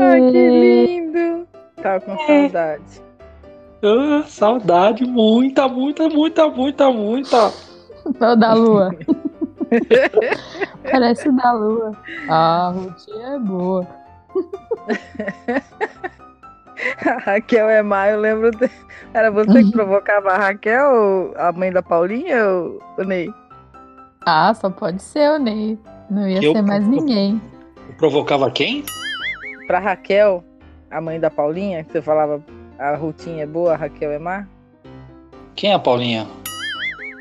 Ai, que lindo! Tava com saudade. Ah, saudade, muita, muita, muita, muita, muita. O da lua. Parece o da lua. Ah, a rotina é boa. A Raquel é má, eu lembro. De... Era você que provocava a Raquel, a mãe da Paulinha, ou o Ney? Ah, só pode ser o Ney. Não ia Eu ser mais ninguém. Provocava quem? Pra Raquel, a mãe da Paulinha, que você falava a Rutinha é boa, a Raquel é má? Quem é a Paulinha?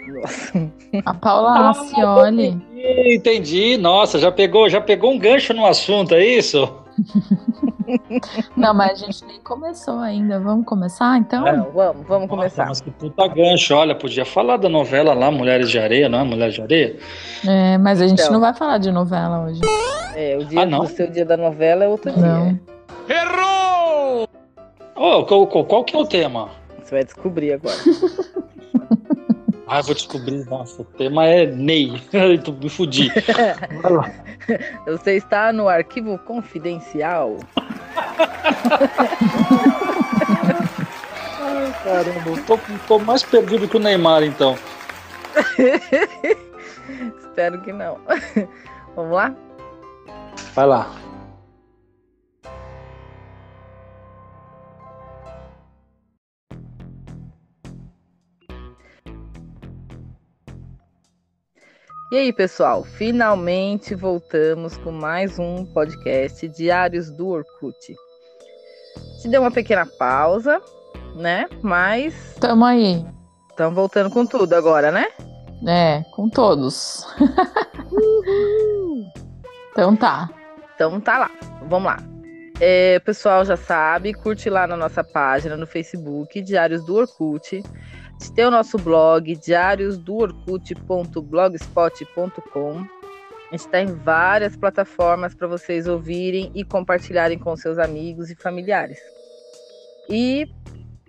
Nossa. A Paula Racioli. Ih, Entendi. Nossa, já pegou, já pegou um gancho no assunto, é isso? Não, mas a gente nem começou ainda. Vamos começar então? Não, vamos, vamos Nossa, começar. mas que puta gancho. Olha, podia falar da novela lá, Mulheres de Areia, não é? Mulheres de Areia? É, mas a gente Então. não vai falar de novela hoje. É, o dia Ah, não? do seu dia da novela é outro Não. dia. Ô, qual, qual- qual que é o tema? Você vai descobrir agora. Ah, vou descobrir. Nossa, o tema é Ney. Me fudi. Você está no arquivo confidencial. Ai, caramba, eu tô, tô mais perdido que o Neymar, então. Espero que não. Vamos lá? Vai lá. E aí, pessoal? Finalmente voltamos com mais um podcast Diários do Orkut. Te deu uma pequena pausa, né? Mas Tamo aí. estamos voltando com tudo agora, né? É, com todos. Então tá. Então tá lá, vamos lá. É, o pessoal já sabe, curte lá na nossa página no Facebook, Diários do Orkut. Tem o nosso blog, diariosdoorkut.blogspot.com. A gente está em várias plataformas para vocês ouvirem e compartilharem com seus amigos e familiares. E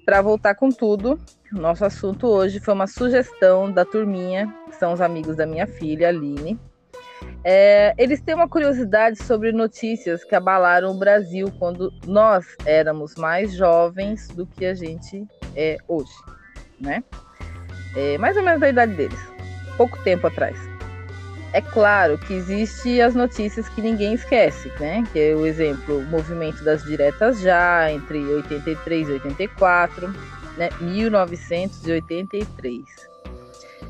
para voltar com tudo, nosso assunto hoje foi uma sugestão da turminha, que são os amigos da minha filha, Aline. É, eles têm uma curiosidade sobre notícias que abalaram o Brasil quando nós éramos mais jovens do que a gente é hoje, né? É, mais ou menos da idade deles, pouco tempo atrás. É claro que existe as notícias que ninguém esquece, né? Que é o exemplo, o movimento das diretas já entre 83 e 84, né? 1983,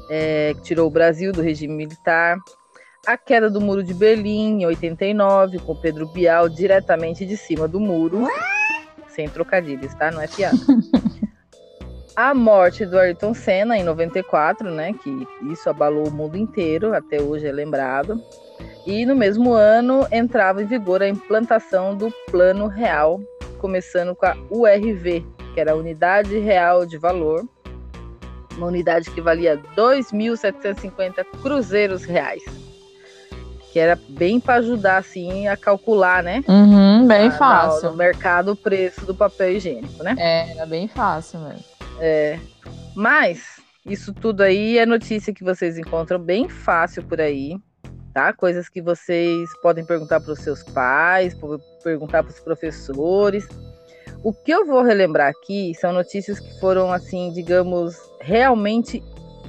é, que tirou o Brasil do regime militar. A queda do muro de Berlim em 89, com Pedro Bial diretamente de cima do muro. Sem trocadilhos, tá? Não é piada. A morte do Ayrton Senna em 94, né? Que isso abalou o mundo inteiro, até hoje é lembrado. E no mesmo ano entrava em vigor a implantação do Plano Real, começando com a URV, que era a Unidade Real de Valor, uma unidade que valia 2.750 cruzeiros reais que era bem para ajudar assim a calcular, né? Uhum, bem Ah, fácil. No mercado o preço do papel higiênico, né? É, era bem fácil mesmo. É, mas isso tudo aí é notícia que vocês encontram bem fácil por aí, tá? Coisas que vocês podem perguntar para os seus pais, perguntar para os professores. O que eu vou relembrar aqui são notícias que foram assim, digamos, realmente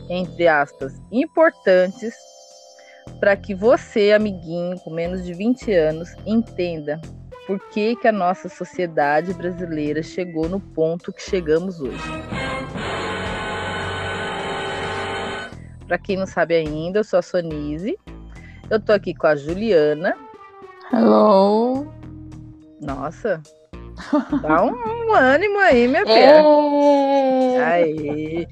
entre aspas, importantes para que você, amiguinho com menos de 20 anos, entenda por que, que a nossa sociedade brasileira chegou no ponto que chegamos hoje. Para quem não sabe ainda, eu sou a Sonise. Eu tô aqui com a Juliana. Hello. Nossa, dá um, um ânimo aí, minha filha. Aí.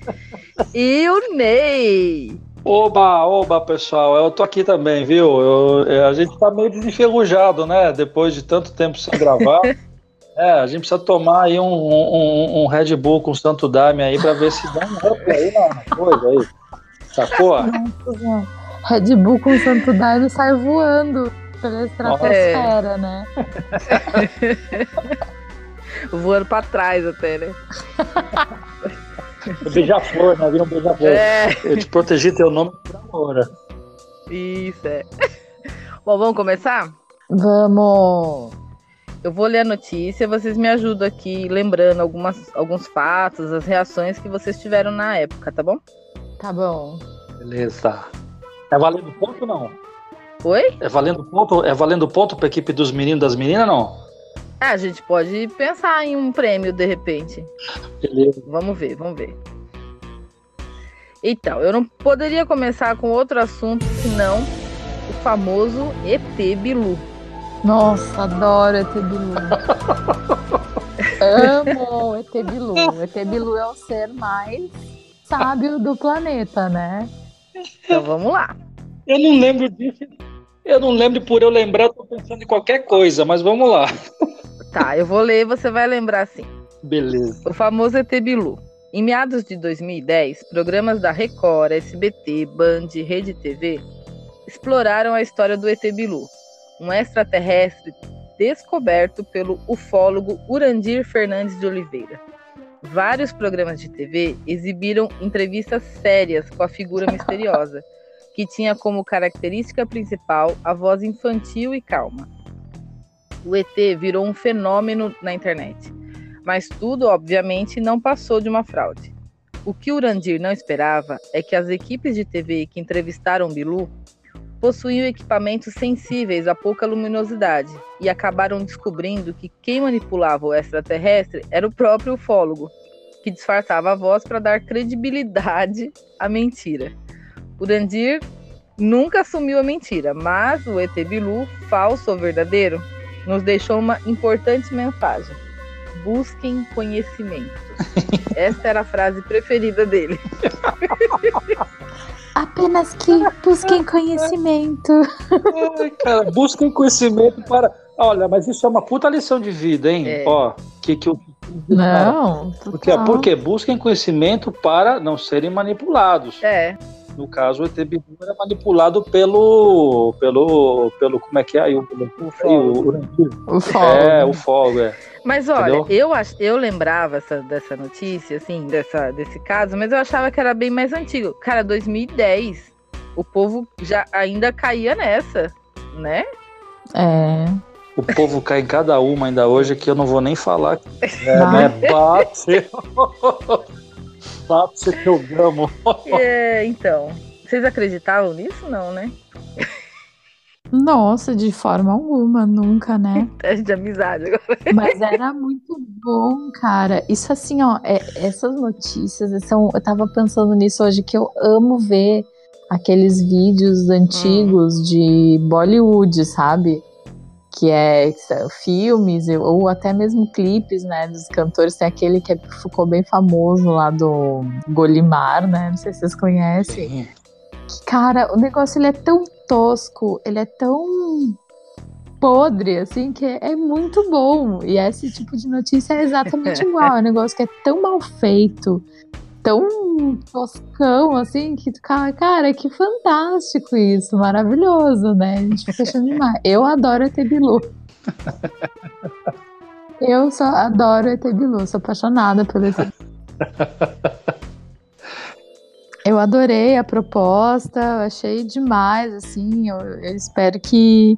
E o Ney. Oba, oba, pessoal. Eu tô aqui também, viu? Eu- é, a gente tá meio desenferrujado, né? Depois de tanto tempo sem gravar. É, a gente precisa tomar aí um, um, um Red Bull com Santo Daime aí pra ver se dá um up aí na coisa aí. Sacou? Red Bull com Santo Daime sai voando pela estratosfera, né? Voando pra trás até, né? Beija-flor, né? Vira um beija-flor. É, Eu te protegi teu nome por amor. isso é. Bom, vamos começar? Vamos! Eu vou ler a notícia, vocês me ajudam aqui lembrando algumas, alguns fatos, as reações que vocês tiveram na época, tá bom? Tá bom. Beleza. É valendo ponto ou não? Oi? É valendo ponto, é valendo ponto pra equipe dos meninos e das meninas, não? É, a gente pode pensar em um prêmio de repente. Beleza. Vamos ver, vamos ver. Então, eu não poderia começar com outro assunto senão o famoso ET Bilu. Nossa, adoro ET Bilu. Amo ET Bilu. ET Bilu é o ser mais sábio do planeta, né? Então vamos lá. Eu não lembro disso. Eu não lembro por eu lembrar, eu tô pensando em qualquer coisa, mas vamos lá. Tá, eu vou ler e você vai lembrar assim. Beleza. O famoso ET Bilu. Em meados de 2010, programas da Record, SBT, Band e Rede TV exploraram a história do ET Bilu, um extraterrestre descoberto pelo ufólogo Urandir Fernandes de Oliveira. Vários programas de TV exibiram entrevistas sérias com a figura misteriosa, que tinha como característica principal a voz infantil e calma. O ET virou um fenômeno na internet, mas tudo, obviamente, não passou de uma fraude. O que Urandir não esperava é que as equipes de TV que entrevistaram Bilu possuíam equipamentos sensíveis a pouca luminosidade e acabaram descobrindo que quem manipulava o extraterrestre era o próprio ufólogo, que disfarçava a voz para dar credibilidade à mentira. Urandir nunca assumiu a mentira, mas o ET Bilu, falso ou verdadeiro, nos deixou uma importante mensagem. Busquem conhecimento. Essa era a frase preferida dele. Apenas que busquem conhecimento. Ai, cara, busquem conhecimento para. Olha, mas isso é uma puta lição de vida, hein? É. Ó, que que eu. Não, Porque, porque busquem conhecimento para não serem manipulados. É, No caso, o ET Bilu era manipulado pelo. pelo. pelo. como é que é? aí? O, o o, fólogo. o, O fogo. é, o fogo, é. Mas olha, Entendeu? eu, ach- eu lembrava essa, dessa notícia, assim, dessa, desse caso, mas eu achava que era bem mais antigo. Cara, 2010, o povo já ainda caía nessa, né? É. O povo cai em cada uma ainda hoje que eu não vou nem falar. É, né? Bate. Bate que eu gamo. É, então, vocês acreditavam nisso? Não, né? Nossa, de forma alguma, nunca, né? Teste de amizade agora. Mas era muito bom, cara. Isso assim, ó, é- essas notícias são. Eu tava pensando nisso hoje que eu amo ver aqueles vídeos antigos de Bollywood, sabe? Que é que filmes ou até mesmo clipes, né? Dos cantores. Tem aquele que é- ficou bem famoso lá do Golimar, né? Não sei se vocês conhecem. Cara, o negócio ele é tão tosco, ele é tão podre, assim, que é, é muito bom. E esse tipo de notícia é exatamente igual. É um negócio que é tão mal feito, tão toscão, assim, que tu fala, cara, que fantástico isso, maravilhoso, né? A gente fica achando demais. Eu adoro ET Bilu. Eu só adoro ET Bilu, sou apaixonada pelo ET Eu adorei a proposta, achei demais, assim, eu, eu espero que,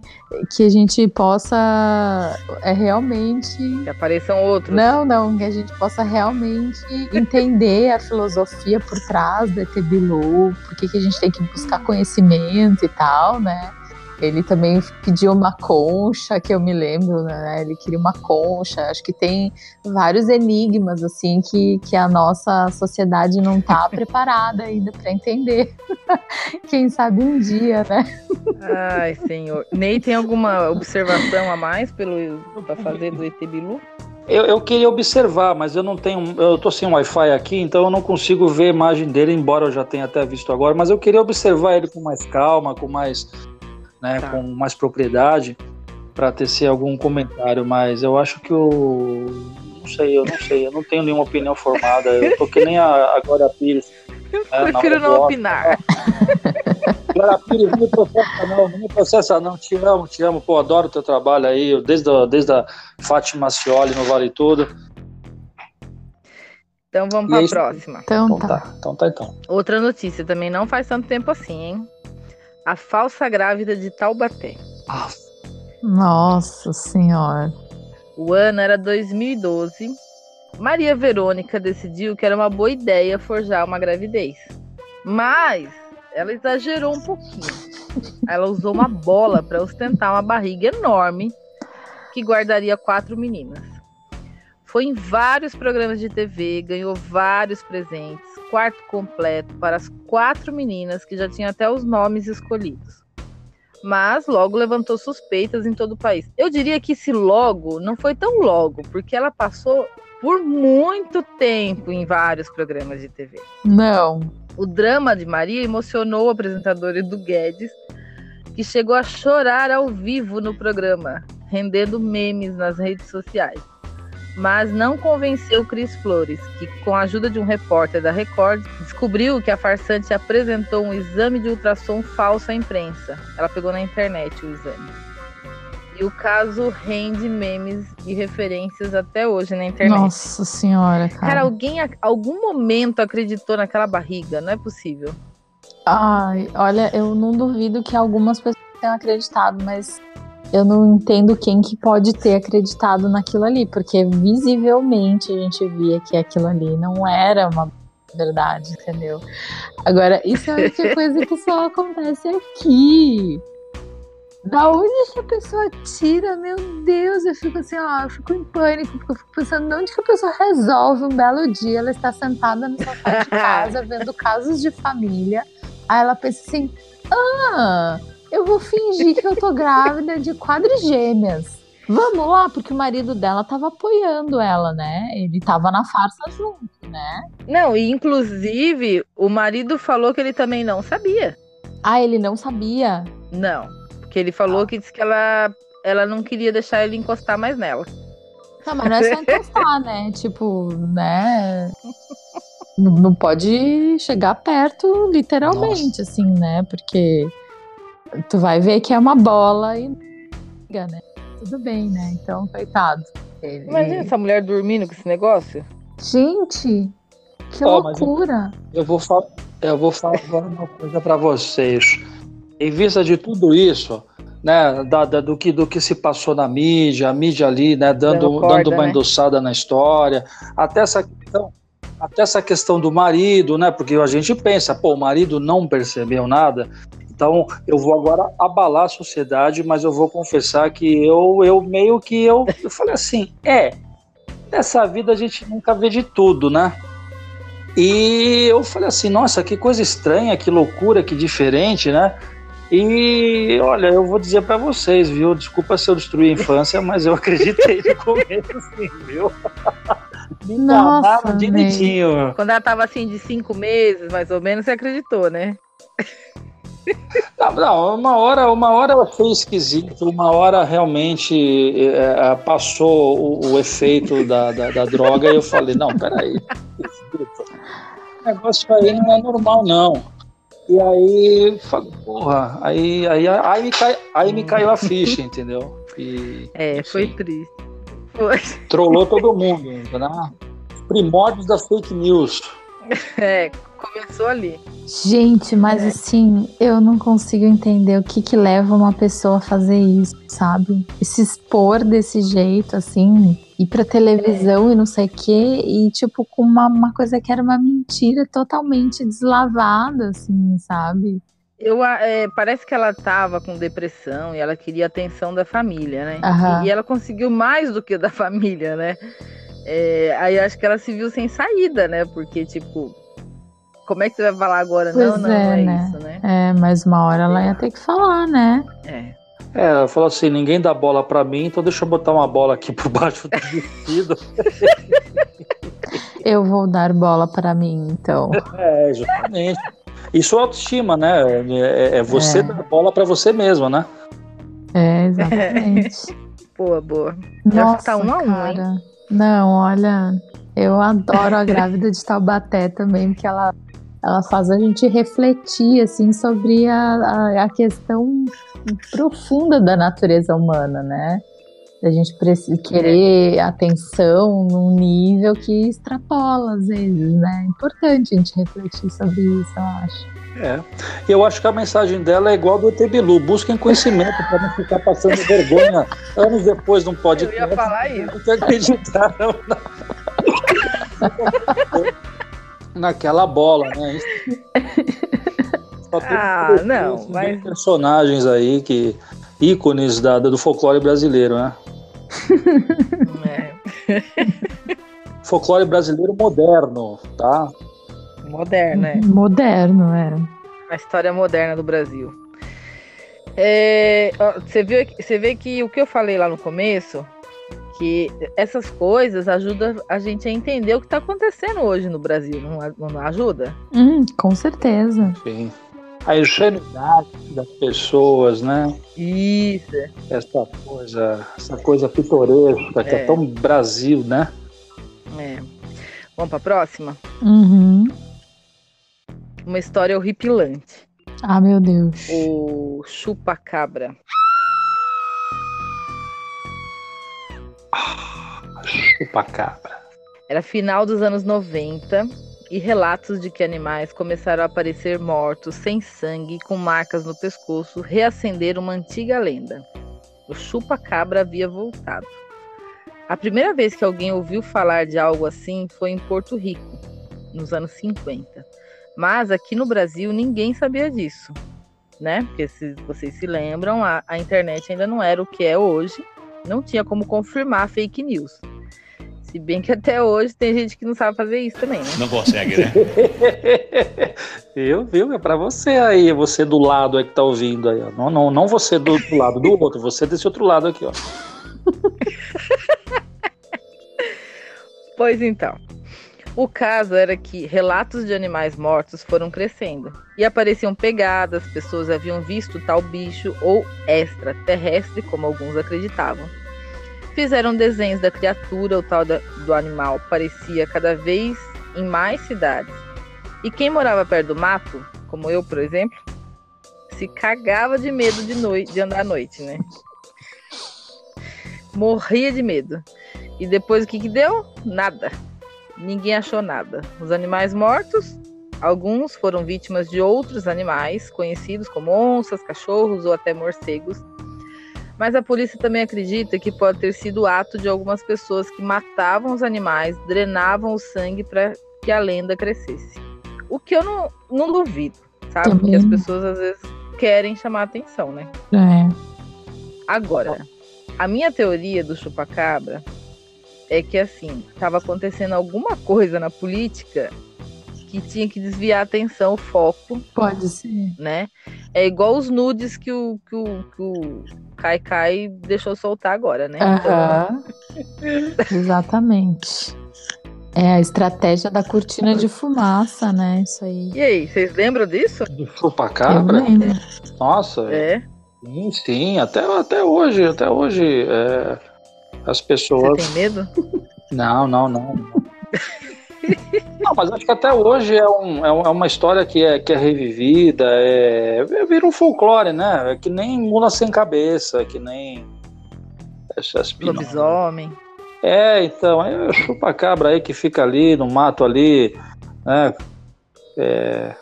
que a gente possa é, realmente. Que apareçam outros. Não, não, que a gente possa realmente entender a filosofia por trás do ET Bilu, por que que a gente tem que buscar conhecimento e tal, né? Ele também pediu uma concha, que eu me lembro, né? Ele queria uma concha. Acho que tem vários enigmas, assim, que, que a nossa sociedade não tá preparada ainda para entender. Quem sabe um dia, né? Ai, senhor. Ney, tem alguma observação a mais pelo para fazer do ET Bilu? Eu, eu queria observar, mas eu não tenho. Eu tô sem Wi-Fi aqui, então eu não consigo ver a imagem dele, embora eu já tenha até visto agora, mas eu queria observar ele com mais calma, com mais. Né, Tá. com mais propriedade, para tecer algum comentário, mas eu acho que o. Não sei, eu não sei, eu não tenho nenhuma opinião formada. Eu tô que nem a, a Glória Pires. É, Prefiro não, não eu opinar. Glória Pires, não me processa não, não me processa não, te amo, te amo, pô, adoro o teu trabalho aí, eu- desde a, desde a Fátima Scioli no Vale Tudo. Então vamos para é a próxima. Então Então tá. tá, então tá então. Outra notícia, também não faz tanto tempo assim, hein? A falsa grávida de Taubaté. Nossa Senhora. O ano era 2012. Maria Verônica decidiu que era uma boa ideia forjar uma gravidez. Mas ela exagerou um pouquinho. Ela usou uma bola para ostentar uma barriga enorme que guardaria quatro meninas. Foi em vários programas de TV, ganhou vários presentes, quarto completo para as quatro meninas que já tinham até os nomes escolhidos. Mas logo levantou suspeitas em todo o país. Eu diria que esse logo não foi tão logo, porque ela passou por muito tempo em vários programas de TV. Não. O drama de Maria emocionou o apresentador Edu Guedes, que chegou a chorar ao vivo no programa, rendendo memes nas redes sociais. Mas não convenceu Cris Flores, que, com a ajuda de um repórter da Record, descobriu que a farsante apresentou um exame de ultrassom falso à imprensa. Ela pegou na internet o exame. E o caso rende memes e referências até hoje na internet. Nossa senhora, cara. Cara, alguém, algum momento acreditou naquela barriga? Não é possível. Ai, olha, eu não duvido que algumas pessoas tenham acreditado, mas eu não entendo quem que pode ter acreditado naquilo ali, porque visivelmente a gente via que aquilo ali não era uma verdade, entendeu? Agora, isso é a coisa que só acontece aqui. Da onde essa pessoa tira? Meu Deus, eu fico assim, ó, eu fico em pânico, porque eu fico pensando de onde que a pessoa resolve um belo dia, ela está sentada no sofá de casa, vendo casos de família, aí ela pensa assim, ah, eu vou fingir que eu tô grávida de quadrigêmeas. Vamos lá, porque o marido dela tava apoiando ela, né? Ele tava na farsa junto, né? Não, e inclusive o marido falou que ele também não sabia. Ah, ele não sabia? Não. Que ele falou ah. que disse que ela, ela não queria deixar ele encostar mais nela. Não, mas não é só encostar, né? Tipo, né? Não pode chegar perto, literalmente, Nossa. assim, né? Porque tu vai ver que é uma bola e né? Tudo bem, né? Então, coitado. Ele... Imagina essa mulher dormindo com esse negócio. Gente, que oh, loucura. Eu, eu, vou falar, eu vou falar uma coisa para vocês em vista de tudo isso, né, da, da, do, que, do que se passou na mídia, a mídia ali, né, dando, corda, dando uma né? endossada na história, até essa questão, até essa questão do marido, né, porque a gente pensa, pô, o marido não percebeu nada, então eu vou agora abalar a sociedade, mas eu vou confessar que eu, eu meio que eu, eu falei assim, é, nessa vida a gente nunca vê de tudo, né? E eu falei assim, nossa, que coisa estranha, que loucura, que diferente, né? E olha, eu vou dizer para vocês, viu? Desculpa se eu destruí a infância, mas eu acreditei no começo, sim, viu? Me Nossa, direitinho. Quando ela tava assim de cinco meses, mais ou menos, você acreditou, né? Não, uma hora, uma hora foi esquisito, uma hora realmente é, é, passou o, o efeito da, da, da, droga e eu falei, não, peraí, o negócio aí não é normal, não. E aí, porra, aí, aí, aí, me, cai, aí me caiu a ficha, entendeu? E, é, assim, foi triste. Foi. Trollou todo mundo, né? Primórdios da fake news. É, começou ali. Gente, mas é. assim, eu não consigo entender o que que leva uma pessoa a fazer isso, sabe? Se expor desse jeito, assim, ir pra televisão e não sei o quê, e tipo, com uma, uma coisa que era uma mentira totalmente deslavada, assim, sabe? Eu, é, parece que ela tava com depressão e ela queria a atenção da família, né? Uhum. E, e, ela conseguiu mais do que da família, né? É, aí acho que ela se viu sem saída, né? Porque, tipo, como é que você vai falar agora? Pois não, não, é, é né? isso, né? É, mas uma hora ela ia ter que falar, né? É. É, ela falou assim: ninguém dá bola pra mim, então deixa eu botar uma bola aqui por baixo do vestido. eu vou dar bola para mim, então. É, exatamente. Isso é autoestima, né? É, é você é. dar bola para você mesmo, né? É, exatamente. boa, boa. Nossa, tá um a um, cara. Hein? Não, olha, eu adoro a grávida de Taubaté também, porque ela, ela faz a gente refletir, assim, sobre a, a, a questão profunda da natureza humana, né? A gente precisa querer atenção num nível que extrapola às vezes, né? É importante a gente refletir sobre isso, eu acho. É. Eu acho que a mensagem dela é igual do Etebilu. Busquem conhecimento para não ficar passando vergonha anos depois de um podcast. Eu ia falar isso. Que acreditaram na... naquela bola, né? ah, não, mas... personagens aí que ícones da, do folclore brasileiro, né? É. folclore brasileiro moderno, tá? Moderno, é. Moderno, é. A história moderna do Brasil. É, você, viu, você vê que o que eu falei lá no começo, que essas coisas ajudam a gente a entender o que está acontecendo hoje no Brasil, não, não ajuda? Hum, com certeza. Sim. A ingenuidade das pessoas, né? Isso. Essa coisa, essa coisa pitoresca é. que é tão Brasil, né? É. Vamos para a próxima? Uhum. Uma história horripilante. Ah, meu Deus. O chupa-cabra. chupa-cabra. Era final dos anos 90 e relatos de que animais começaram a aparecer mortos, sem sangue, com marcas no pescoço, reacenderam uma antiga lenda. O chupa-cabra havia voltado. A primeira vez que alguém ouviu falar de algo assim foi em Porto Rico, nos anos 50. Mas aqui no Brasil ninguém sabia disso, né? Porque se vocês se lembram, a, a internet ainda não era o que é hoje, não tinha como confirmar fake news. Se bem que até hoje tem gente que não sabe fazer isso também, né? Não consegue, né? viu, viu? É pra você aí, você do lado aí que tá ouvindo aí, ó. Não, não, não você do, do lado do outro, você desse outro lado aqui, ó. pois então. O caso era que relatos de animais mortos foram crescendo e apareciam pegadas, pessoas haviam visto tal bicho ou extraterrestre, como alguns acreditavam. Fizeram desenhos da criatura ou tal do animal, parecia cada vez em mais cidades. E quem morava perto do mato, como eu, por exemplo, se cagava de medo de, noite, de andar à noite, né? Morria de medo. E depois o que, que deu? Nada ninguém achou nada. Os animais mortos, alguns foram vítimas de outros animais conhecidos como onças, cachorros ou até morcegos. Mas a polícia também acredita que pode ter sido o ato de algumas pessoas que matavam os animais, drenavam o sangue para que a lenda crescesse. O que eu não, não duvido, sabe? Também. Porque as pessoas às vezes querem chamar atenção, né? É. Agora, a minha teoria do chupacabra é que assim, estava acontecendo alguma coisa na política que tinha que desviar a atenção, o foco. Pode ser. Né? É igual os nudes que o, que o, que o Kai Kai deixou soltar agora, né? Então... Exatamente. É a estratégia da cortina de fumaça, né? Isso aí. E aí, vocês lembram disso? Do chupacabra? Eu lembro. Nossa. É. Sim, sim. Até, até hoje, até hoje. É as pessoas. Você tem medo? Não, não, não. Não, mas acho que até hoje é, um, é, é uma história que é, que é revivida, é, é, vira um folclore, né? É que nem mula sem cabeça, é que nem Lobisomem. É, então, é chupa-cabra aí que fica ali no mato ali, né? É,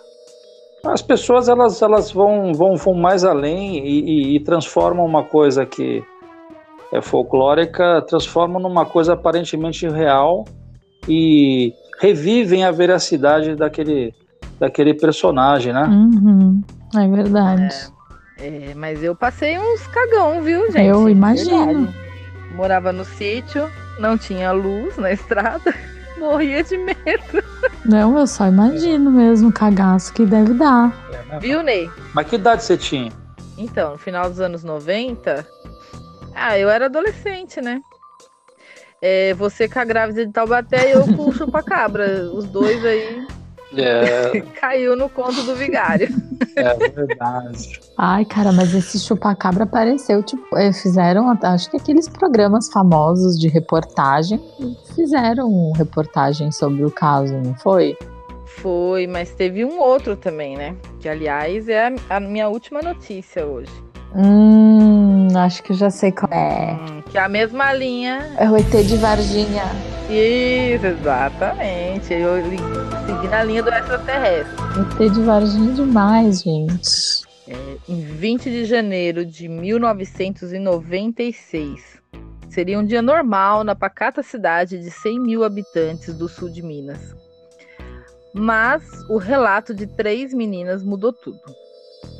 as pessoas elas, elas vão, vão, vão mais além e, e, e transformam uma coisa que é, folclórica transformam numa coisa aparentemente real e revivem a veracidade daquele, daquele personagem, né? Uhum, é verdade. É, é, mas eu passei uns cagão, viu, gente? Eu imagino. Verdade. Morava no sítio, não tinha luz na estrada, morria de medo. Não, eu só imagino mesmo o cagaço que deve dar. É, viu, Ney? Mas que idade você tinha? Então, no final dos anos 90, ah, eu era adolescente, né? É, você com a grávida de Taubaté e eu com o chupa-cabra. Os dois aí. É. Caiu no conto do vigário. É verdade. Ai, cara, mas esse chupa-cabra apareceu, tipo, é, fizeram, acho que aqueles programas famosos de reportagem fizeram reportagem sobre o caso, não foi? Foi, mas teve um outro também, né? Que aliás é a, a minha última notícia hoje. Hum, acho que eu já sei qual é. Hum, que é a mesma linha. É o ET de Varginha. Isso, exatamente. Eu segui na linha do extraterrestre. ET de Varginha demais, gente. É, em 20 de janeiro de 1996. Seria um dia normal na pacata cidade de 100 mil habitantes do sul de Minas. Mas o relato de três meninas mudou tudo.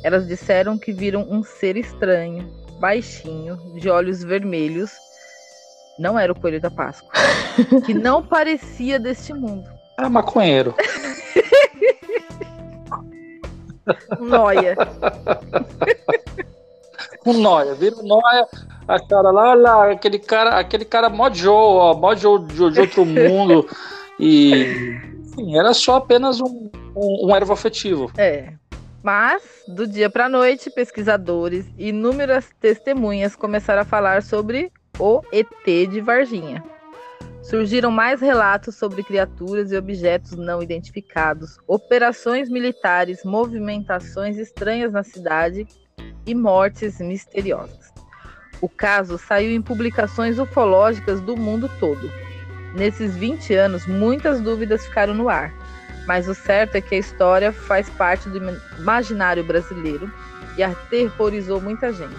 Elas disseram que viram um ser estranho, baixinho, de olhos vermelhos. Não era o coelho da Páscoa. que não parecia deste mundo. É maconheiro. Um Noia. Um nóia, vira um nóia, a cara lá, olha lá, aquele cara, aquele cara mó Joe, ó, mó Joe de, de outro mundo. E, enfim, era só apenas um, um, um ervo afetivo. É. Mas, do dia para a noite, pesquisadores e inúmeras testemunhas começaram a falar sobre o ET de Varginha. Surgiram mais relatos sobre criaturas e objetos não identificados, operações militares, movimentações estranhas na cidade e mortes misteriosas. O caso saiu em publicações ufológicas do mundo todo. Nesses 20 anos, muitas dúvidas ficaram no ar, mas o certo é que a história faz parte do imaginário brasileiro e aterrorizou muita gente.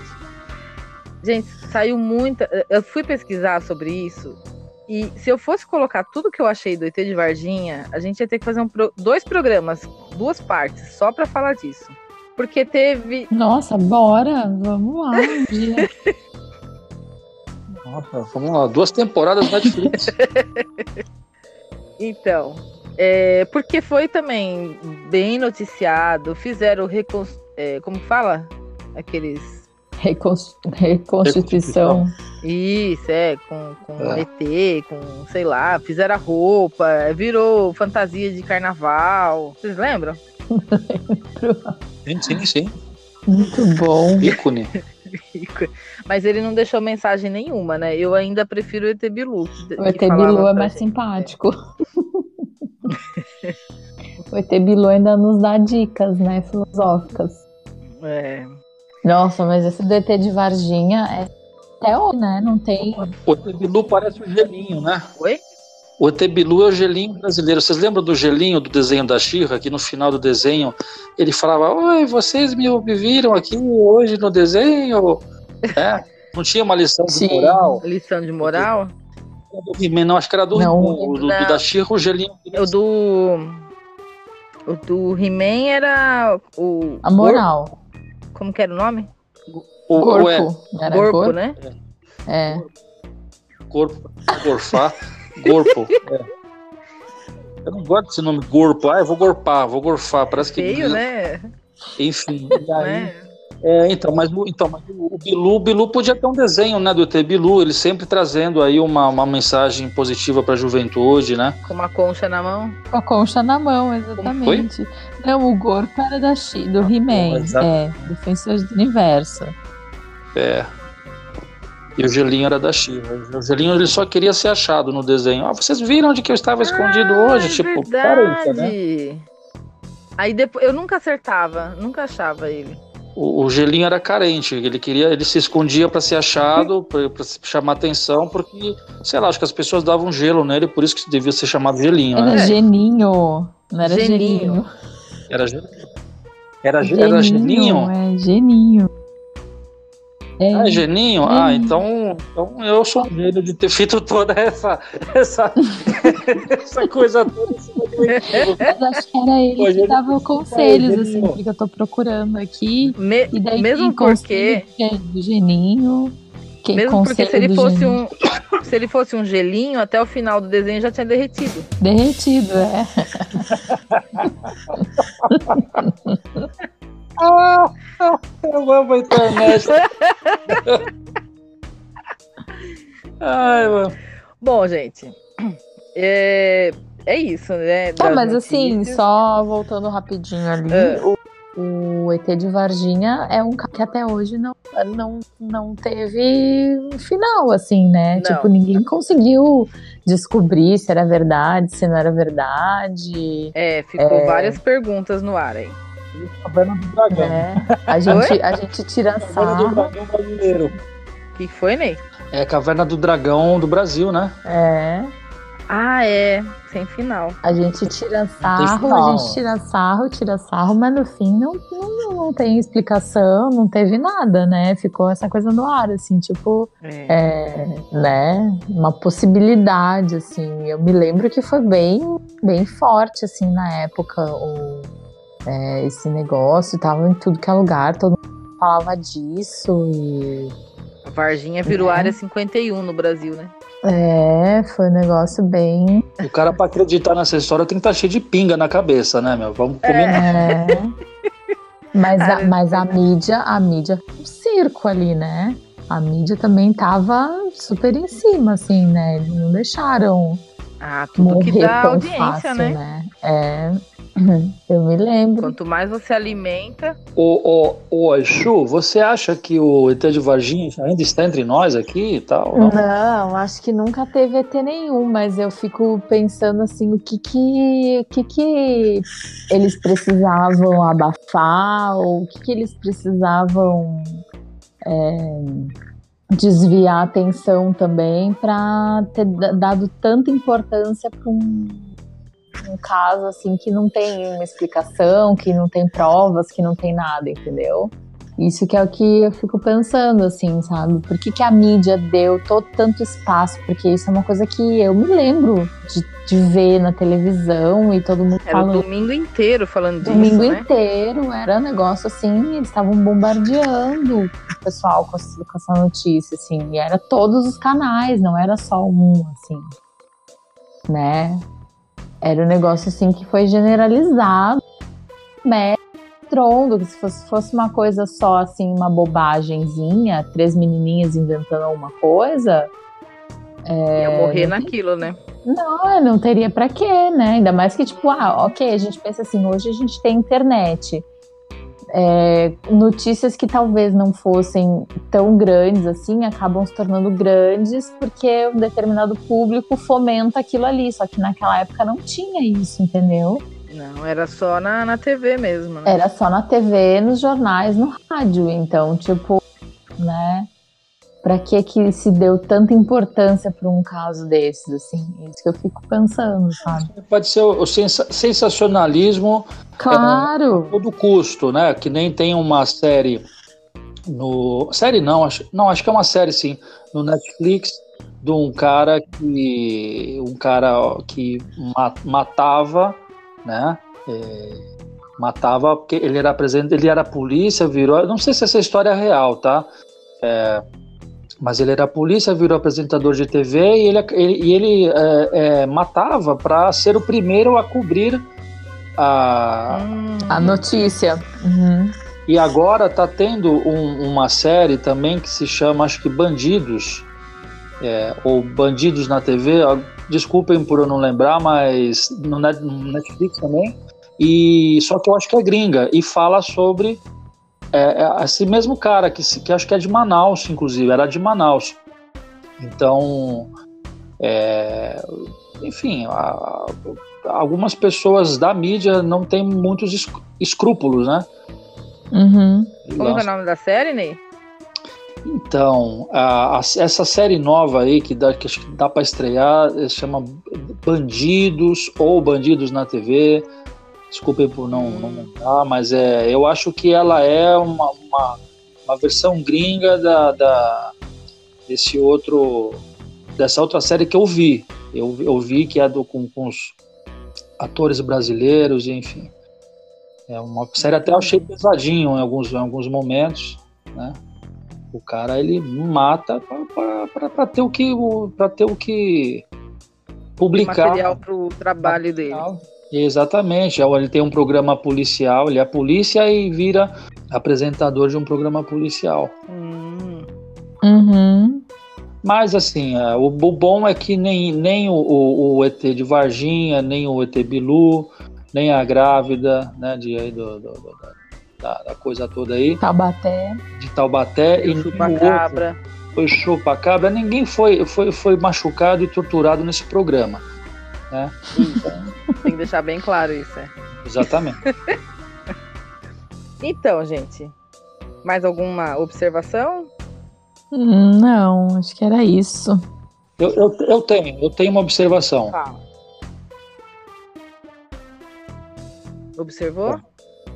Gente, saiu muita. Eu fui pesquisar sobre isso e se eu fosse colocar tudo que eu achei do ET de Varginha, a gente ia ter que fazer um pro- dois programas, duas partes, só para falar disso. Porque teve. Nossa, bora, vamos lá um dia. Nossa, vamos lá, duas temporadas na Netflix. Então, é, porque foi também bem noticiado, fizeram recon, é, como fala? Aqueles. Recons- Reconstituição. Isso, é, com, com É. ET, com, sei lá, fizeram a roupa, virou fantasia de carnaval. Vocês lembram? sim, sim, sim. Muito bom. Ícone. Mas ele não deixou mensagem nenhuma, né? Eu ainda prefiro o ET Bilu. O ET Bilu é mais gente. simpático. O ET Bilu ainda nos dá dicas, né, filosóficas. É. Nossa, mas esse do ET de Varginha é até hoje, né? Não tem. O ET Bilu parece o gelinho, né? Oi? O ET Bilu é o gelinho brasileiro. Vocês lembram do gelinho do desenho da Xirra? Que no final do desenho ele falava: Oi, vocês me, viram aqui hoje no desenho? É, não tinha uma lição de Sim. moral? Lição de moral? Era do He-Man, não, acho que era do Não. Do, do Não. da Xirra, o gelinho. O do. O do He-Man era o. A moral. Gorpo. Como que era o nome? O, o, Corpo. é, Era Gorpo, corpo? né? É. corpo, gorfar, gorpo. é. Eu não gosto desse nome gorpo. Ah, eu vou gorpar, vou gorfar. Parece que. Feio, né? Enfim. E aí, né? É, então, mas, o- então, mas o Bilu, o Bilu podia ter um desenho, né, do ET Bilu, ele sempre trazendo aí uma, uma mensagem positiva para a juventude, né? Com uma concha na mão. Com a concha na mão, exatamente. Não, o Gorpo era da do He-Man. exato. É, Defensores do Universo. É. E o gelinho era da Xirra. O gelinho ele só queria ser achado no desenho. Ah, vocês viram onde que eu estava escondido Ah, hoje? é Tipo, verdade. caramba, né? Aí depois eu nunca acertava, nunca achava ele. O, o gelinho era carente, ele queria, ele se escondia para ser achado, para chamar atenção, porque, sei lá, acho que as pessoas davam gelo nele, por isso que devia ser chamado gelinho, Era né? É. Geninho. Não era Geninho. Geninho. Era gelinho. Era, ge- era gelinho? É, Geninho. É, Ah, é geninho? Ah, Geninho. então, então eu sou um gênio de ter feito toda essa, essa, essa coisa toda. em cima do equívoco. Mas acho que era ele Pô, que dava conselhos, assim, porque eu tô procurando aqui. Me- E daí mesmo porque, que é do Geninho. Que mesmo porque se ele fosse Geninho. um, se ele fosse um gelinho, até o final do desenho já tinha derretido. Derretido, é. Ah, eu amo a internet. Ai, mano. Bom, gente, é, é isso, né? Tá, mas assim, notícias. só voltando rapidinho ali, É. o, o ET de Varginha é um cara que até hoje não, não, não teve final, assim, né? Não. Tipo, ninguém conseguiu descobrir se era verdade, se não era verdade. É, ficou É. várias perguntas no ar aí. Caverna do Dragão. É, a, gente, a gente tira Caverna do sarro. Dragão brasileiro. O que foi, Ney? É Caverna do Dragão do Brasil, né? É. Ah, é. Sem final. A gente tira sarro, a gente tira sarro, tira sarro, mas no fim não, não, não tem explicação, não teve nada, né? Ficou essa coisa no ar, assim, tipo, É. é, né? Uma possibilidade, assim. Eu me lembro que foi bem, bem forte, assim, na época, o, é, esse negócio, tava em tudo que é lugar, todo mundo falava disso e. A Varginha virou É. área 51 no Brasil, né? É, foi um negócio bem. O cara, pra acreditar nessa história, tem que estar cheio de pinga na cabeça, né, meu? Vamos combinar. É. Mas, a, mas a mídia, a mídia um circo ali, né? A mídia também tava super em cima, assim, né? Eles não deixaram Ah, tudo que dá tão audiência, fácil, né? né? É. Eu me lembro. Quanto mais você alimenta. Ô, ô, ô, Exu, você acha que o ET de Varginha ainda está entre nós aqui e tal? Não? Não, acho que nunca teve ET nenhum, mas eu fico pensando assim, o que que, o que, que eles precisavam abafar, ou o que, que eles precisavam é, desviar a atenção também para ter da- dado tanta importância para um, um caso assim que não tem uma explicação, que não tem provas, que não tem nada, entendeu? Isso que é o que eu fico pensando, assim, sabe? Por que, que a mídia deu todo tanto espaço? Porque isso é uma coisa que eu me lembro de, de ver na televisão e todo mundo Era o falando. domingo inteiro falando disso, Domingo né? inteiro, era um negócio assim, eles estavam bombardeando o pessoal com, com essa notícia, assim, e era todos os canais, não era só um, assim, né? Era um negócio assim que foi generalizado, metrondo, que se fosse, fosse uma coisa só assim, uma bobagemzinha, três menininhas inventando alguma coisa, Ia morrer naquilo, né? não, não teria pra quê, né? Ainda mais que, tipo, ah, ok, a gente pensa assim, hoje a gente tem internet. É, notícias que talvez não fossem tão grandes assim acabam se tornando grandes porque um determinado público fomenta aquilo ali. Só que naquela época não tinha isso, entendeu? Não, era só na, na TV mesmo, né? Era só na TV, nos jornais, no rádio. Então, tipo, né? Pra que que se deu tanta importância pra um caso desses, assim? É Isso que eu fico pensando, sabe? Pode ser o sensa- sensacionalismo Claro! a todo custo, né? Que nem tem uma série no série não, acho, não acho que é uma série sim no Netflix de um cara que um cara que ma- matava, né? É, matava porque ele era presidente, ele era polícia, virou, não sei se essa história é real, tá? É, mas ele era polícia, virou apresentador de TV e ele, ele, ele é, é, matava para ser o primeiro a cobrir a, Hum, A notícia. Uhum. e agora tá tendo um- uma série também que se chama, acho que Bandidos, é, ou Bandidos na TV. Desculpem por eu não lembrar, mas no Netflix também. E só que eu acho que é gringa e fala sobre é, é, esse mesmo cara que, se- que acho que é de Manaus, inclusive, era de Manaus. Então, é, enfim, a- algumas pessoas da mídia não têm muitos es- escrúpulos, né? Uhum. Como é o nome da série, Ney? Então, a- a- essa série nova aí que dá, que acho que dá para estrear eh, chama Bandidos ou Bandidos na TV. Desculpem por não, não lembrar, mas é, eu acho que ela é uma, uma, uma versão gringa da, da- desse outro dessa outra série que eu vi. Eu, eu vi que é do, com, com os atores brasileiros, enfim. É uma série até eu achei pesadinho em alguns, em alguns momentos, né? O cara ele mata para ter o que para ter o que publicar. Material pro trabalho dele. Exatamente. É, Ele tem um programa policial, ele é polícia e vira apresentador de um programa policial. Hum, Uhum. Mas assim, é, o, bom é que nem, nem o, o, o ET de Varginha, nem o ET Bilu, nem a grávida, né, de, aí do, do- do- da, da coisa toda aí, Taubaté. de Taubaté, e chupa-cabra. foi chupa-cabra, ninguém foi, foi, foi machucado e torturado nesse programa. Tem que deixar bem claro isso, é. Exatamente. Então, gente, mais alguma observação? Hum, Não, acho que era isso. Eu, eu, eu tenho, eu tenho uma observação. Fala. Observou?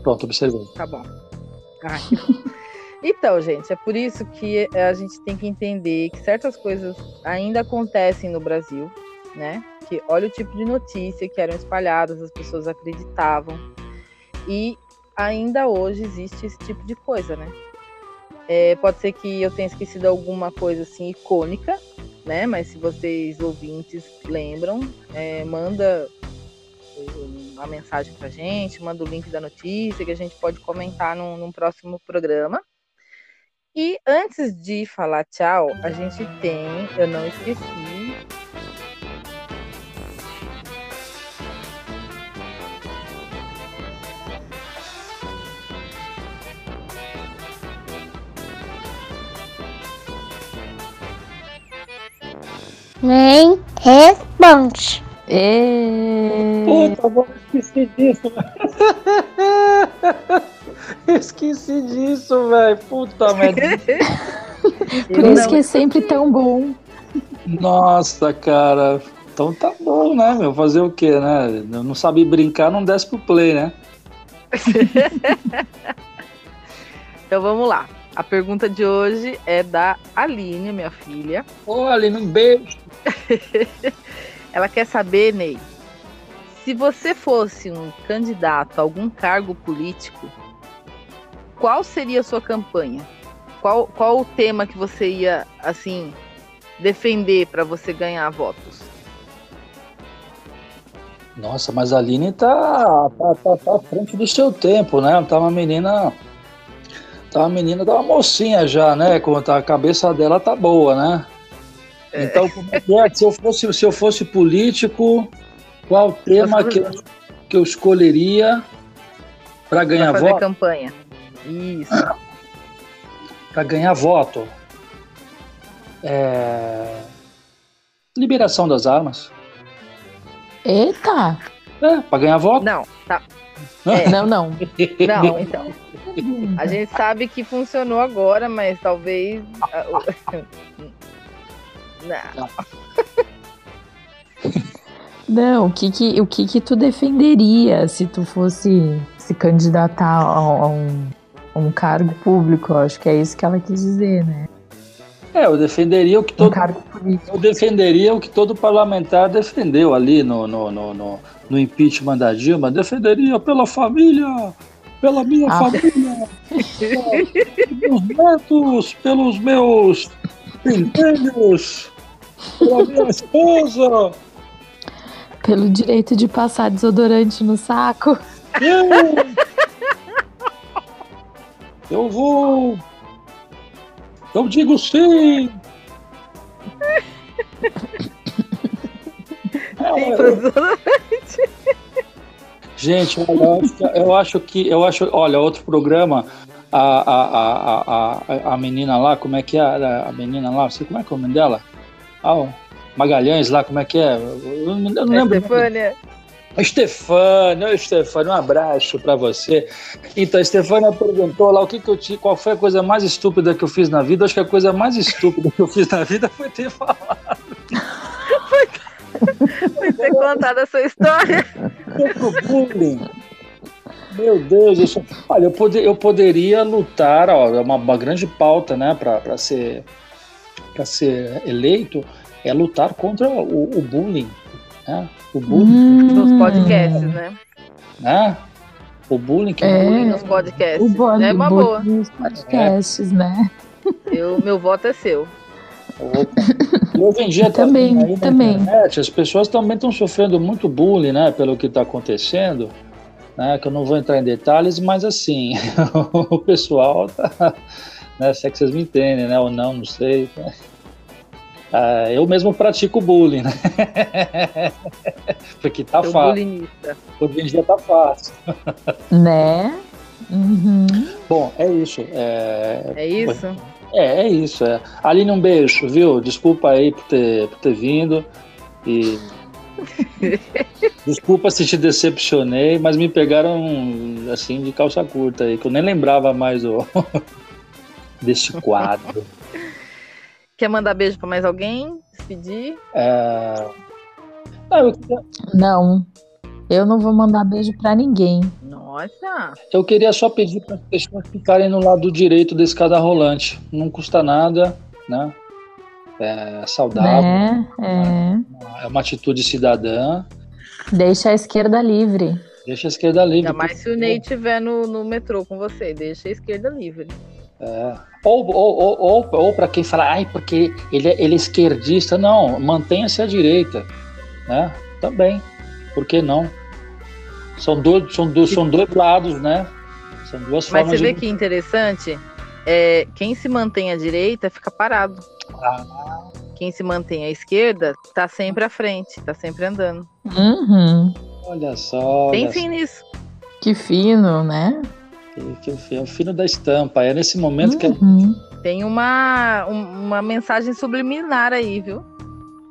Pronto, observei. Tá bom. Ah, que bom. Então, gente, é por isso que a gente tem que entender que certas coisas ainda acontecem no Brasil, né? Que olha o tipo de notícia que eram espalhadas, as pessoas acreditavam. E ainda hoje existe esse tipo de coisa, né? É, pode ser que eu tenha esquecido alguma coisa assim icônica, né? Mas se vocês ouvintes lembram, é, manda uma mensagem pra gente, manda o link da notícia que a gente pode comentar num, num próximo programa. E antes de falar tchau, a gente tem, eu não esqueci, Nem responde. E... Puta, eu esqueci disso. esqueci disso, velho. Puta merda. Por isso que é sempre tão bom. Nossa, cara. Então tá bom, né, meu? Fazer o quê, né? Eu não sabia brincar, não desce pro play, né? Então vamos lá. A pergunta de hoje é da Aline, minha filha. Ô, Aline, um beijo. Ela quer saber, Ney, se você fosse um candidato a algum cargo político, qual seria a sua campanha? Qual, qual o tema que você ia, assim, defender para você ganhar votos? Nossa, mas a Aline tá, tá, tá, tá à frente do seu tempo, né? Tá uma menina. Tá uma menina, tá uma mocinha já, né? Tá, a cabeça dela tá boa, né? Então, como é que é? Se eu fosse, se eu fosse político, qual tema que eu, que eu escolheria para ganhar Pra fazer voto? campanha. Isso. Para ganhar voto. É... Liberação das armas. Eita! É, para ganhar voto. Não, tá. É. Não, não. Não, então. A gente sabe que funcionou agora, mas talvez. Não. Não, o que que, o que que tu defenderia se tu fosse se candidatar a, a um, a um cargo público? Eu acho que é isso que ela quis dizer, né? É, eu defenderia o que Um todo, cargo político. eu defenderia o que todo parlamentar defendeu ali no, no, no, no, no impeachment da Dilma. Defenderia pela família, pela minha Ah. família, pelos netos, pelos meus filhos, pela minha esposa. Pelo direito de passar desodorante no saco. Eu, eu vou. Eu digo sim. Sim. Gente, olha, eu acho que- eu acho que. Eu acho, olha, outro programa, a, a, a, a, a, menina lá, como é que é? A, a menina lá, você como é que é o nome dela? Ah, o Magalhães lá, como é que é? Eu não, eu não lembro. Estefânia. Estefânia, oi Stefânia, um abraço pra você. Então, a Stefânia perguntou lá o que, que eu tinha, qual foi a coisa mais estúpida que eu fiz na vida. Acho que a coisa mais estúpida que eu fiz na vida foi ter falado Foi ter contado a sua história. bullying. Meu Deus, eu sou... olha, eu, poder, eu poderia lutar, ó, é uma, uma grande pauta, né, para ser para ser eleito, é lutar contra o, o bullying, né? O bullying, Hum, Nos podcasts, né? né? O bullying que É. Bullying nos podcasts. O bolo, é uma boa. nos podcasts, né? Eu, meu voto é seu. Hoje em dia Também, aí na também. internet, as pessoas também estão sofrendo muito bullying, né, pelo que está acontecendo, né, que eu não vou entrar em detalhes, mas assim, o pessoal tá, né, se é que vocês me entendem, né, ou não, não sei. né. Ah, eu mesmo pratico bullying, né? Porque tá Seu fácil. bulinista. Hoje em dia tá fácil. Né? Uhum. Bom, é isso. É, É isso? É, é isso. É. Aline, um beijo, viu? Desculpa aí por ter, por ter vindo. E Desculpa se te decepcionei, mas me pegaram assim de calça curta aí, que eu nem lembrava mais deste quadro. Quer mandar beijo pra mais alguém? Despedir? É... Ah, eu, Não, eu não vou mandar beijo pra ninguém. Nossa! eu queria só pedir para as pessoas ficarem no lado direito da escada rolante. Não custa nada, né? É saudável, Né? É. é uma atitude cidadã. Deixa a esquerda livre. Deixa a esquerda livre. Ainda mais se o Ney estiver no, no metrô com você. Deixa a esquerda livre. É. Ou, ou, ou, ou, ou para quem fala, ai, porque ele é, ele é esquerdista. Não, mantenha-se à direita. Né? Também. Por que não? São dois, são dois, são dois lados, né? São duas Mas formas você vê de. que interessante? É, quem se mantém à direita fica parado. Ah, Quem se mantém à esquerda tá sempre à frente, tá sempre andando. Uhum. olha só. Tem olha fim nisso. Que fino, né? só, que- que É o fino da estampa. É nesse momento que Uhum. Tem uma, um- uma mensagem subliminar aí, viu?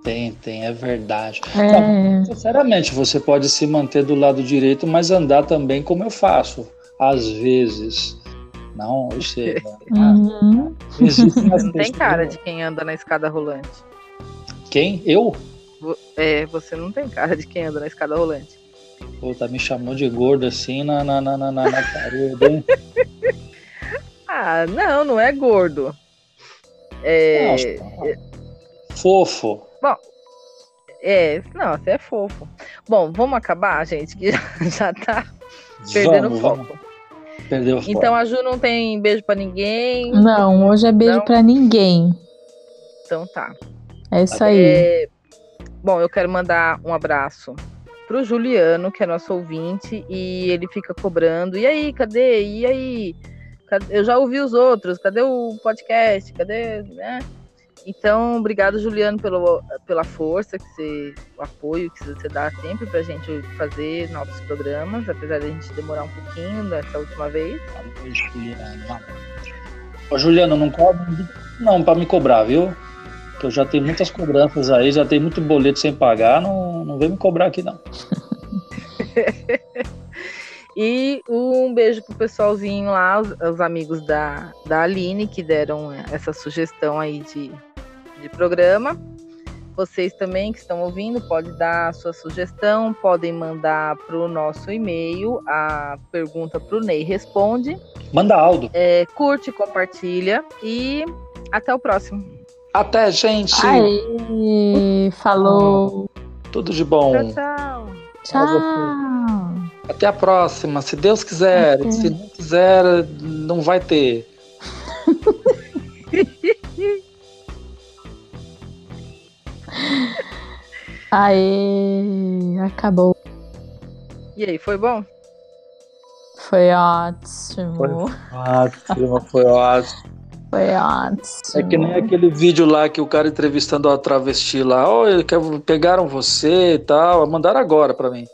tem, tem, é verdade. É. Sinceramente, você pode se manter do lado direito, mas andar também como eu faço, às vezes. Não, ou seja, Uhum. Não tem cara de quem anda na escada rolante. Quem? Eu? É, você não tem cara de quem anda na escada rolante. Pô, tá me chamando de gordo assim na, na, na, na, na na parede, hein? Ah, não, não é gordo. É, Nossa, Fofo. é, não, você é fofo. Bom, vamos acabar, gente, que já, já tá perdendo vamos, foco. vamos. Perdeu. Então a Ju não tem beijo pra ninguém. Não, hoje é beijo pra ninguém. Então tá. É isso aí. É, bom, eu quero mandar um abraço pro Juliano, que é nosso ouvinte, e ele fica cobrando. E aí, cadê? E aí? Cadê? Eu já ouvi os outros, cadê o podcast? Cadê? Né? Então, obrigado, Juliano, pelo, pela força, que você, o apoio que você dá sempre pra gente fazer novos programas, apesar de a gente demorar um pouquinho dessa última vez. Ô, Juliano. Ô, Juliano, não cobra não pra me cobrar, viu? Que eu já tenho muitas cobranças aí, já tenho muito boleto sem pagar, não, não vem me cobrar aqui não. E um beijo pro pessoalzinho lá, os, os amigos da, da Aline, que deram essa sugestão aí de, de programa. Vocês também que estão ouvindo, podem dar a sua sugestão, podem mandar pro nosso e-mail a pergunta pro Ney Responde. Manda Aldo. É, curte, compartilha e até o próximo. Até, gente. Aí, falou. Tudo de bom. Tchau, tchau. Tchau. Até a próxima, se Deus quiser. Até. Se não quiser, não vai ter. Aê, acabou. E aí, foi bom? Foi ótimo. Ótimo, foi ótimo. Foi ótimo. É que nem aquele vídeo lá que o cara entrevistando a travesti lá. Ó, quer- pegaram você e tal. Mandaram agora pra mim.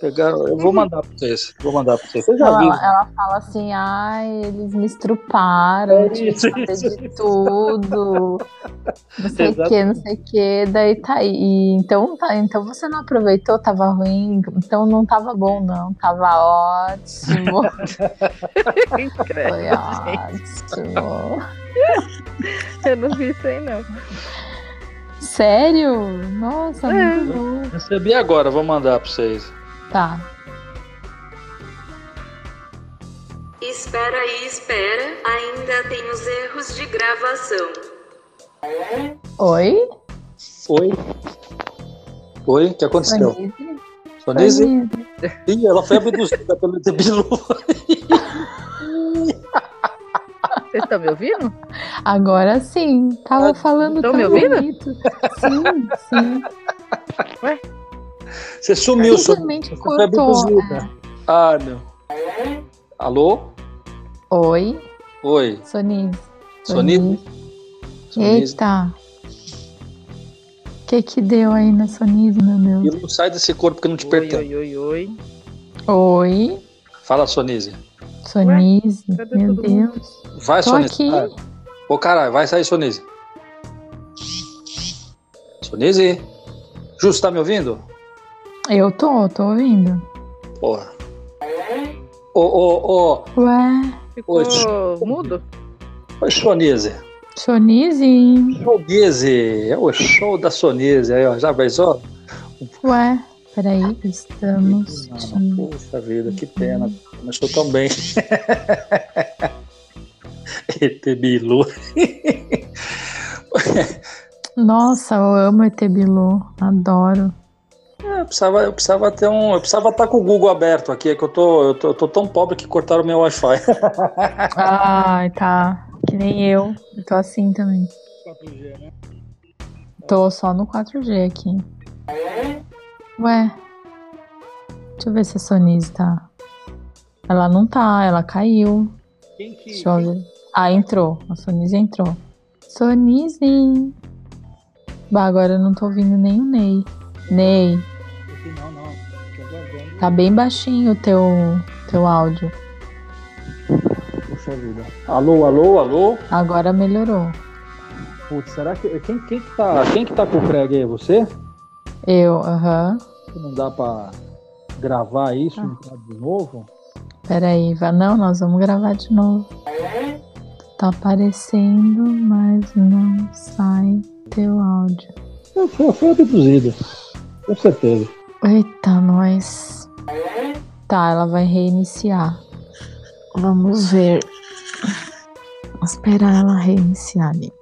Pegaram, eu vou mandar pra vocês. Vou mandar pra vocês. Já Ela, ela fala assim, ai, eles me estruparam, É tive isso, que fazer isso, de tudo, não sei o que, não sei o que, daí tá aí. Então, tá, então você não aproveitou, tava ruim, então não tava bom não, tava ótimo, foi ótimo. Eu não vi isso aí, não. Sério? Nossa, É. muito bom. Recebi agora, vou mandar pra vocês. Tá. Espera aí, espera. Ainda tem os erros de gravação. Oi? Oi? Oi, o que aconteceu? Sonise? Sonise? Sonise. Ih, ela foi abduzida pelo Tebilu. Vocês estão me ouvindo? Agora sim, tava Ah, falando tão tão me ouvindo? bonito. Sim, sim. Você sumiu, Sonise. Simplesmente Você foi cortou. abduzida. Ah, meu. Alô? Oi, Oi. Sonise. Sonise? Sonise. Eita. O que que deu aí na Sonise, meu E Deus? não sai desse corpo que não te Oi, pertence. oi, oi, oi. Oi, Fala, Sonise. Sonise, meu todo mundo? Deus. Vai, Tô Sonise. aqui. Vai. Ô, caralho, vai sair, Sonise. Sonise? Justo, tá me ouvindo? Eu tô, tô ouvindo. Porra. Ô, ô, ô, Ué, Ficou Oi. mudo? ô, Sonise. Sonise. Sonise. É o show da Sonise aí, ó. Já pensou? Ué, peraí, estamos. Não, Puxa vida, que pena. Começou tão bem. ET Bilu. Nossa, eu amo ET Bilu, adoro. Eu precisava, eu precisava ter um. Eu precisava estar com o Google aberto aqui, é que eu tô, eu tô, eu tô tão pobre que cortaram meu Wi-Fi. Ai, tá. Que nem eu. Eu tô assim também. 4G, né? Tô só no 4G aqui. Ué. Deixa eu ver se a Sonise tá. Ela não tá, ela caiu. Quem que. Deixa eu ver. Ah, entrou. A Sonise entrou. Sonise. Bah, agora eu não tô ouvindo nem o Ney. Ney, Não, não. Aguardando. tá bem baixinho o teu, teu áudio. Puxa vida. Alô, alô, alô? Agora melhorou. Putz, será que. Quem, quem, que tá, quem que tá com o Craig aí? Você? Eu, aham. Não dá pra gravar isso Ah. entrar de novo? Peraí, vai. Não, nós vamos gravar de novo. Tá aparecendo, mas não sai teu áudio. Foi, foi abduzido. Com certeza. Eita, nós. Tá, ela vai reiniciar. Vamos ver. Vou esperar ela reiniciar ali.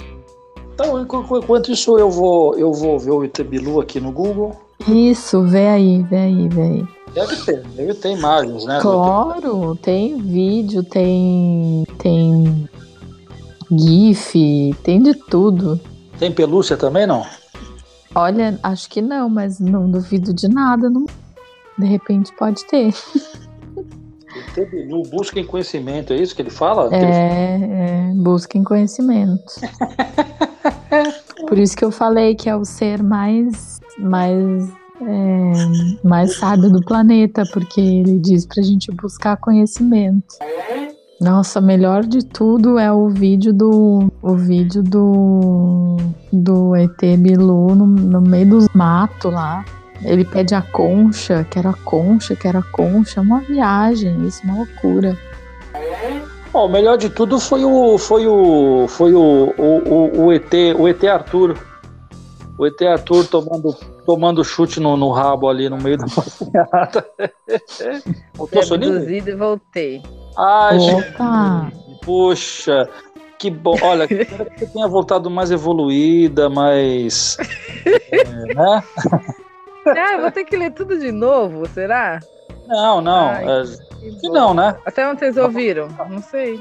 Então, enqu- enquanto isso, eu vou, eu vou ver o Itebilu aqui no Google. Isso, vê aí, vê aí, vê aí. Deve ter, deve ter imagens, né? Claro, tem vídeo, tem. tem. GIF, tem de tudo. Tem pelúcia também, não? Olha, acho que não, mas não duvido de nada. Não... De repente pode ter. Itebilu, busquem conhecimento, é isso que ele fala? É, é, busquem conhecimento. Por isso que eu falei que é o ser mais, mais, é, mais sábio do planeta, porque ele diz pra gente buscar conhecimento. Nossa, melhor de tudo é o vídeo do o vídeo do do ET Bilu no, no meio dos matos lá. Ele pede a concha, que era concha, que era concha, uma viagem, isso, uma loucura. O melhor de tudo foi o foi o foi o, o, o, o ET, o ET Arthur. O ET Arthur tomando tomando chute no, no rabo ali no meio da passeata. Voltou, Fui abduzido e voltei. Ai, Opa! gente, Poxa, que bom. Olha, espero que você tenha voltado mais evoluída, mais. é, né? Ah, vou ter que ler tudo de novo, será? Não, não. Ai, é, Que não, né? Até onde vocês ouviram? Não sei.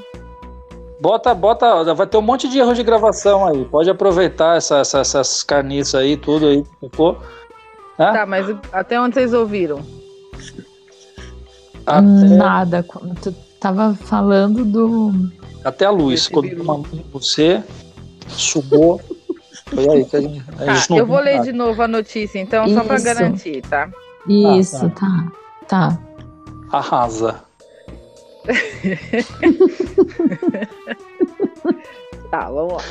Bota, bota. Vai ter um monte de erro de gravação aí. Pode aproveitar essa, essa- essas carniças aí, tudo aí que ficou. Né? Tá, mas até onde vocês ouviram? Até, Nada. Tava falando do. até a luz. Esse Quando uma mão em você, sugou. Foi aí que a gente. a Tá, gente eu vou ler nada. de novo a notícia, então, só pra Isso. garantir, tá? Isso, tá. Tá. Arrasa. Tá, vamos lá.